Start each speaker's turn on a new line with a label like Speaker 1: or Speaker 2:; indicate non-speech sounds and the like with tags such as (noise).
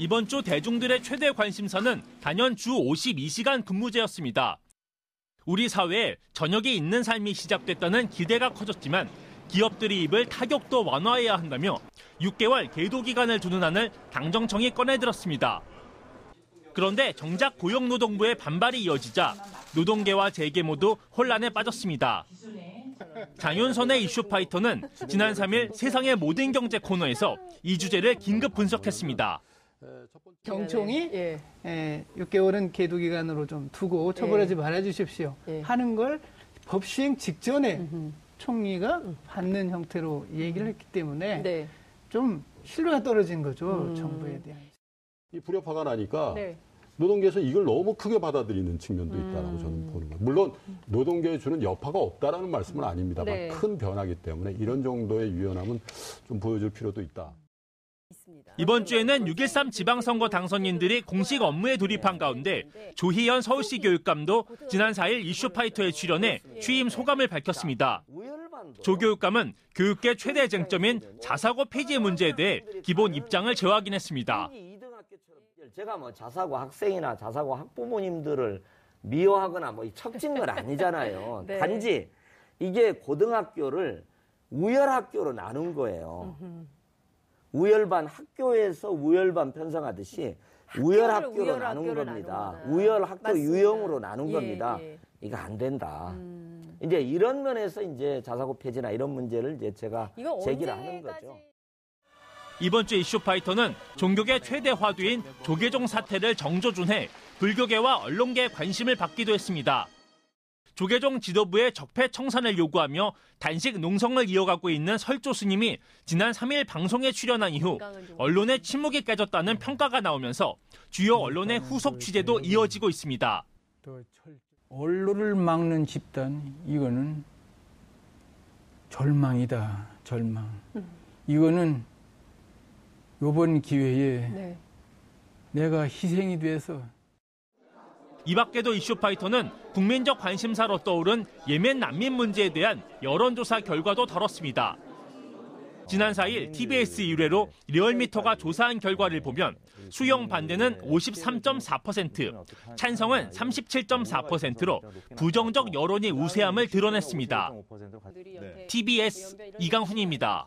Speaker 1: 이번 주 대중들의 최대 관심사는 단연 주 52시간 근무제였습니다. 우리 사회에 저녁이 있는 삶이 시작됐다는 기대가 커졌지만 기업들이 입을 타격도 완화해야 한다며 6개월 계도 기간을 두는 안을 당정청이 꺼내들었습니다. 그런데 정작 고용노동부의 반발이 이어지자 노동계와 재계 모두 혼란에 빠졌습니다. 장윤선의 이슈 파이터는 지난 3일 세상의 모든 경제 코너에서 이 주제를 긴급 분석했습니다.
Speaker 2: 경총이 예. 예, 6개월은 계도 기간으로 좀 두고 처벌하지 말아 주십시오.
Speaker 3: 예.
Speaker 2: 하는 걸 법 시행 직전에 총리가 받는 형태로 얘기를 했기 때문에
Speaker 3: 네.
Speaker 2: 좀 신뢰가 떨어진 거죠.
Speaker 3: 음.
Speaker 2: 정부에 대한.
Speaker 4: 이 불협화가 나니까
Speaker 3: 네.
Speaker 4: 노동계에서 이걸 너무 크게 받아들이는 측면도 있다라고
Speaker 3: 음.
Speaker 4: 저는 보는 거예요. 물론 노동계에 주는 여파가 없다라는 말씀은 아닙니다만
Speaker 3: 네.
Speaker 4: 큰 변화기 때문에 이런 정도의 유연함은 좀 보여줄 필요도 있다.
Speaker 1: 이번 주에는 6.13 지방선거 당선인들이 공식 업무에 돌입한 가운데 조희연 서울시 교육감도 지난 4일 이슈파이터에 출연해 취임 소감을 밝혔습니다. 조 교육감은 교육계 최대 쟁점인 자사고 폐지 문제에 대해 기본 입장을 재확인했습니다.
Speaker 5: 제가 뭐 자사고 학생이나 자사고 학부모님들을 미워하거나 뭐 척진 건 아니잖아요. (laughs)
Speaker 3: 네.
Speaker 5: 단지 이게 고등학교를 우열학교로 나눈 거예요. 우열반 학교에서 우열반 편성하듯이 우열 학교로
Speaker 3: 우열학교로
Speaker 5: 나눈. 겁니다. 우열 학교
Speaker 3: 맞습니다.
Speaker 5: 유형으로 나눈
Speaker 3: 예,
Speaker 5: 겁니다.
Speaker 3: 예.
Speaker 5: 이거 안 된다.
Speaker 3: 음.
Speaker 5: 이제 이런 면에서 이제 자사고 폐지나 이런 문제를 이제 제가 제기를 하는 거죠.
Speaker 1: 이번 주 이슈 파이터는 종교계 최대 화두인 조계종 사태를 정조준해 불교계와 언론계의 관심을 받기도 했습니다. 조계종 지도부의 적폐 청산을 요구하며 단식 농성을 이어가고 있는 설조 스님이 지난 3일 방송에 출연한 이후 언론의 침묵이 깨졌다는 평가가 나오면서 주요 언론의 후속 취재도 이어지고 있습니다.
Speaker 6: 언론을 막는 집단 이거는 절망이다 절망 이거는 요번 기회에
Speaker 3: 네.
Speaker 6: 내가 희생이 돼서
Speaker 1: 이 밖에도 이슈파이터는 국민적 관심사로 떠오른 예멘 난민 문제에 대한 여론조사 결과도 다뤘습니다. 지난 4일 TBS 1회로 리얼미터가 조사한 결과를 보면 수용 반대는 53.4%, 찬성은 37.4%로 부정적 여론이 우세함을 드러냈습니다. TBS 이강훈입니다.